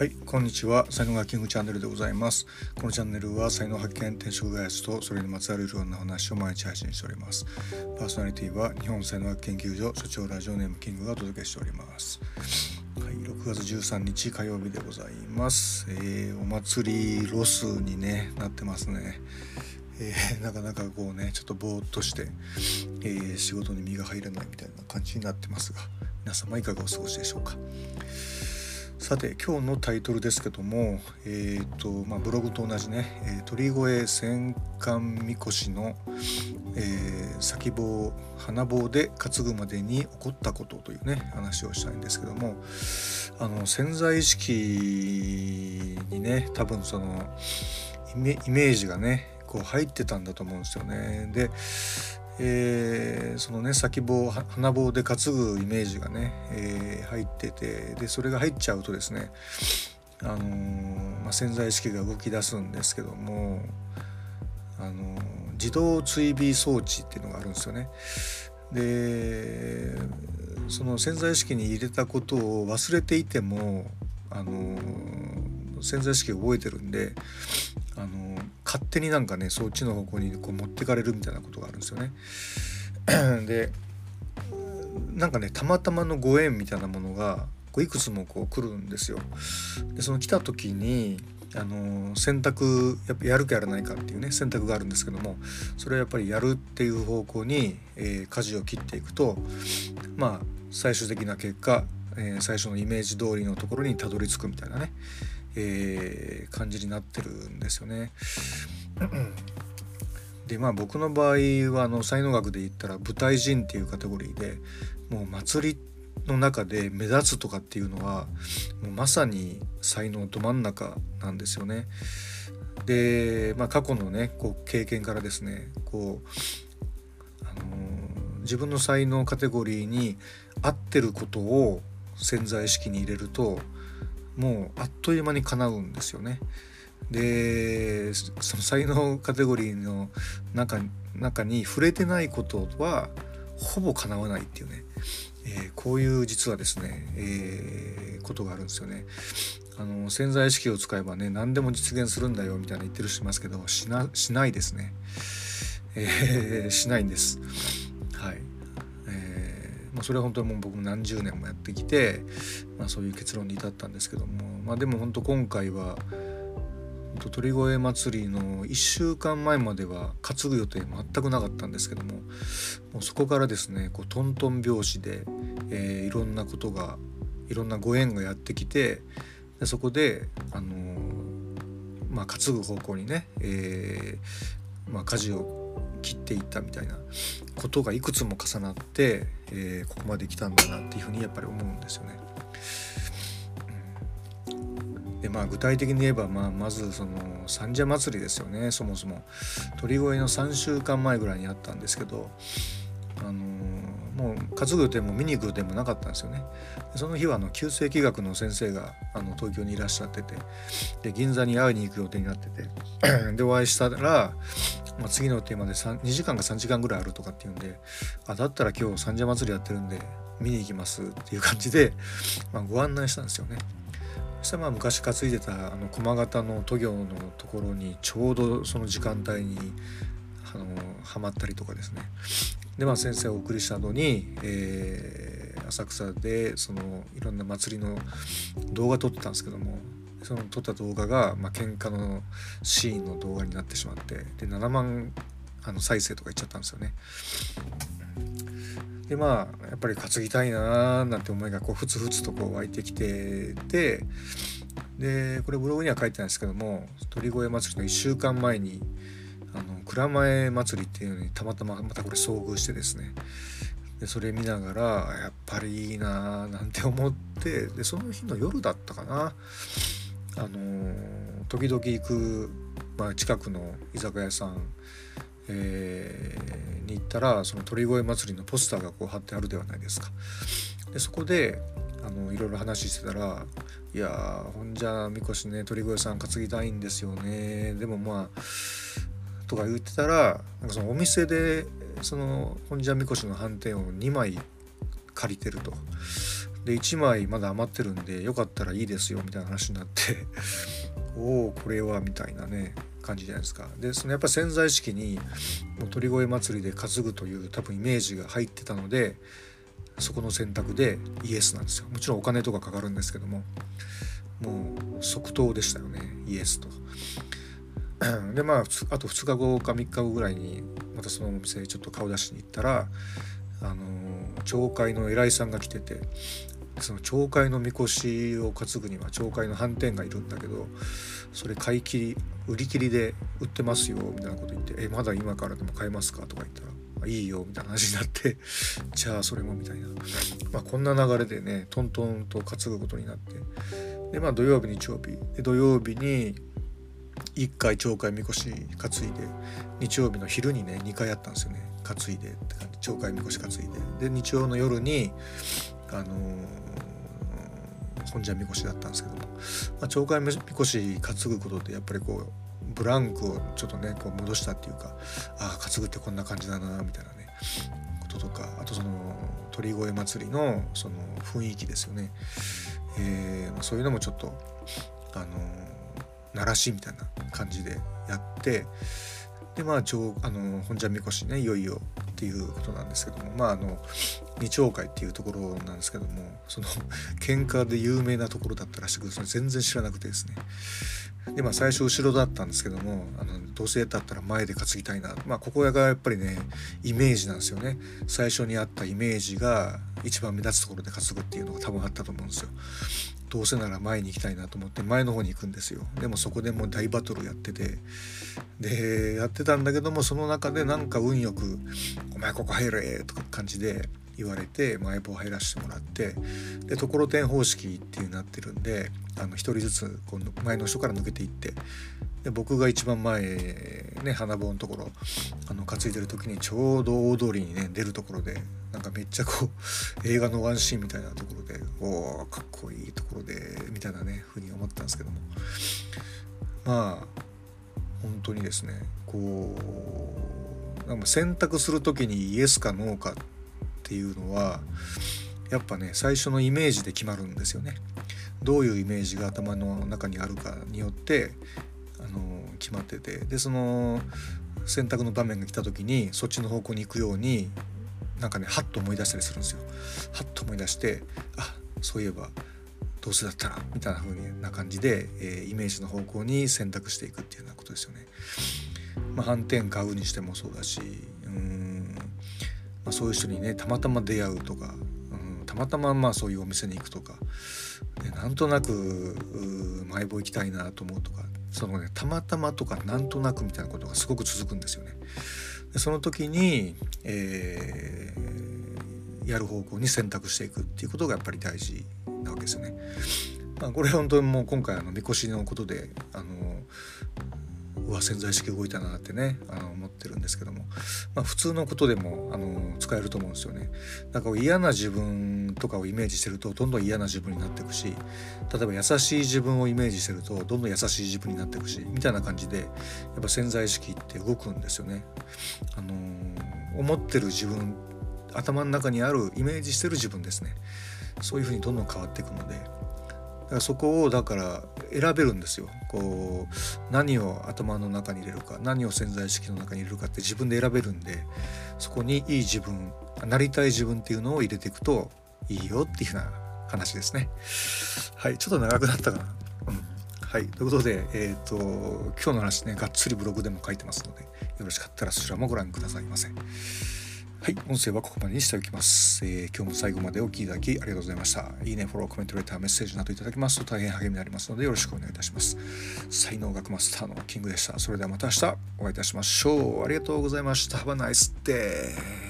はいこんにちは。才能がキングチャンネルでございます。このチャンネルは才能発見転職開発とそれにまつわるいろんな話を毎日配信しております。パーソナリティは日本才能学研究所所長ラジオネームキングがお届けしております。はい、6月13日火曜日でございます、えー、お祭りロスに、ね、なってますね。えー、なかなかこうねちょっとぼーっとして、えー、仕事に身が入らないみたいな感じになってますが皆様いかがお過ごしでしょうか？さて今日のタイトルですけども、えーとまあ、ブログと同じね、え、鳥越戦艦みこしの、えー、先棒花棒で担ぐまでに起こったことというね話をしたいんですけどもあの潜在意識にね多分そのイメージがねこう入ってたんだと思うんですよね。でえー、そのね先棒花棒で担ぐイメージがね、えー、入っててでそれが入っちゃうとですね、あのー、まあ、潜在意識が動き出すんですけども、あの自動追尾装置っていうのがあるんですよね。でその潜在意識に入れたことを忘れていても、あの潜在意識が覚えてるんで勝手になんかねそっちの方向にこう持ってかれるみたいなことがあるんですよね。でなんかねたまたまのご縁みたいなものがこういくつもこう来るんですよ。でその来た時にあの選択やっぱやるかやらないかっていうね選択があるんですけどもそれはやっぱりやるっていう方向に、えー、舵を切っていくとまあ最終的な結果、えー、最初のイメージ通りのところにたどり着くみたいなね、えー、感じになってるんですよね。でまあ僕の場合はあの才能学で言ったら舞台人っていうカテゴリーでもう祭りの中で目立つとかっていうのはもうまさに才能ど真ん中なんですよね。で、まあ、過去のねこう経験からですねこう、あのー、自分の才能カテゴリーに合ってることを潜在意識に入れるともうあっという間に叶うんですよね。でその才能カテゴリーの中中に触れてないことはほぼ叶わないっていうね、えー、こういう実はですね、えー、ことがあるんですよね。あの潜在意識を使えばね何でも実現するんだよみたいな言ってる人いますけどしなしないですね、えー、しないんです。まあ、それは本当にもう僕も何十年もやってきて、まあ、そういう結論に至ったんですけども、まあ、でも本当今回は鳥越祭りの1週間前までは担ぐ予定全くなかったんですけどももうそこからですねこうトントン拍子で、えー、いろんなことがいろんなご縁がやってきてでそこで、あのー、まあ、担ぐ方向にね、えーまあ、舵を切っていったみたいなことがいくつも重なって、えー、ここまで来たんだなっていうふうにやっぱり思うんですよね。でまあ具体的に言えば、まあ、まずその三社祭りですよね。そもそも。鳥越の3週間前ぐらいにあったんですけど、あのー、もう担ぐ予定も見に行く予定もなかったんですよね。その日はあの旧世紀学の先生があの東京にいらっしゃっててで銀座に会いに行く予定になっててでお会いしたらまあ、次のテーマで2時間か3時間ぐらいあるとかっていうんであだったら今日三社祭りやってるんで見に行きますっていう感じで、まあ、ご案内したんですよね。そしたらまあ昔担いでたあの駒形の都行のところにちょうどその時間帯にあのはまったりとかですねでまあ先生をお送りした後に、えー、浅草でそのいろんな祭りの動画撮ってたんですけどもその撮った動画が、まあ喧嘩のシーンの動画になってしまってで7万あの再生とかいっちゃったんですよね。でまあやっぱり担ぎたいなーなんて思いがこうふつふつとこう湧いてきててでこれブログには書いてないんですけども鳥越祭りの1週間前にあの蔵前祭りっていうのにたまたままたこれ遭遇してですねでそれ見ながらやっぱりいいなーなんて思ってでその日の夜だったかなあのー、時々行く、まあ、近くの居酒屋さん、えー、に行ったらその鳥越祭りのポスターがこう貼ってあるではないですか。でそこであのいろいろ話してたら「いやほんじゃみこしね鳥越さん担ぎたいんですよねでもまあ」とか言ってたらなんかそのお店でその本社みこしの斑点を2枚借りてると。で1枚まだ余ってるんでよかったらいいですよみたいな話になって おおこれはみたいなね感じじゃないですかでそのやっぱ潜在意識にもう鳥越祭りで担ぐという多分イメージが入ってたのでそこの選択でイエスなんですよもちろんお金とかかかるんですけどももう即答でしたよねイエスと。でまああと2日後か3日後ぐらいにまたそのお店ちょっと顔出しに行ったらあの町会の偉いさんが来ててその町会のみこしを担ぐには町会の飯店がいるんだけどそれ買い切り売り切りで売ってますよみたいなこと言って「えまだ今からでも買えますか?」とか言ったら「いいよ」みたいな話になって じゃあそれもみたいな、まあ、こんな流れでねトントンと担ぐことになって。でまあ土曜日日曜日。で土曜日に1回町会みこし担いで日曜日の昼にね2回やったんですよね。担いでって感じ町会みこし担いで。で日曜の夜にあのー、本社みこしだったんですけども、まあ、町会みこし担ぐことでやっぱりこうブランクをちょっとねこう戻したっていうかああ担ぐってこんな感じだなみたいなねこととかあとその鳥越祭りのその雰囲気ですよね、えー、そういうのもちょっとあの鳴らしみたいな感じでやってでまああの本社みこしねいよいよっていうことなんですけどもまああの二丁会っていうところなんですけどもその 喧嘩で有名なところだったらしくそれ全然知らなくてですね。でまあ最初後ろだったんですけどもあのどうせだったら前で担ぎたいなまあここがやっぱりねイメージなんですよね。最初にあったイメージが一番目立つところで担ぐっていうのが多分あったと思うんですよ。どうせなら前に行きたいなと思って前の方に行くんですよ。でもそこでもう大バトルやってて。でやってたんだけどもその中でなんか運よく「お前ここ入れ」とか感じで言われて前棒入らせてもらってでところてん方式っていうなってるんであの1人ずつこう前の人から抜けていってで僕が一番前ね花棒のところあの担いでる時にちょうど大通りにね出るところでなんかめっちゃこう 映画のワンシーンみたいなところでおおかっこいいところでみたいなねふうに思ったんですけどもまあ本当にですねこうなんか選択する時にイエスかノーかっていうのはやっぱね最初のイメージで決まるんですよね。どういうイメージが頭の中にあるかによってあの決まっててでその選択の場面が来た時にそっちの方向に行くようになんかねハッと思い出したりするんですよ。ハッと思い出してあそういえばどうせだったらみたいな風な感じで、えー、イメージの方向に選択していくっていうようなことですよね。まあ、反転買うにしてもそうだしうん、まあ、そういう人にねたまたま出会うとか、うん、たまたままあそういうお店に行くとかでなんとなくマイボ行きたいなと思うとかそのねたまたまとかなんとなくみたいなことがすごく続くんですよね。でその時に、えー、やる方向に選択していくっていうことがやっぱり大事なわけですよね。まあ、これ本当にもう今回あのみこしのことであのうわ潜在意識動いたなってねあの思ってるんですけども、まあ、普通のことでもあの使えると思うんですよね。なんか嫌な自分とかをイメージしてるとどんどん嫌な自分になっていくし例えば優しい自分をイメージしてるとどんどん優しい自分になっていくしみたいな感じでやっぱ潜在意識って動くんですよね。あの思ってる自分頭の中にあるイメージしてる自分ですねそういうふうにどんどん変わっていくのでそこをだから選べるんですよ。こう何を頭の中に入れるか何を潜在意識の中に入れるかって自分で選べるんでそこにいい自分なりたい自分っていうのを入れていくといいよっていうような話ですね。はいちょっと長くなったかな。うん。はいということでえっ、ー、と今日の話ねがっつりブログでも書いてますのでよろしかったらそちらもご覧くださいませ。はい、音声はここまでにしておきます、えー、今日も最後までお聴きいただきありがとうございました。いいね、フォロー、コメント、レター、メッセージなどいただきますと大変励みになりますのでよろしくお願いいたします。才能学マスターのキングでした。それではまた明日お会いいたしましょう。ありがとうございました。Have a nice day.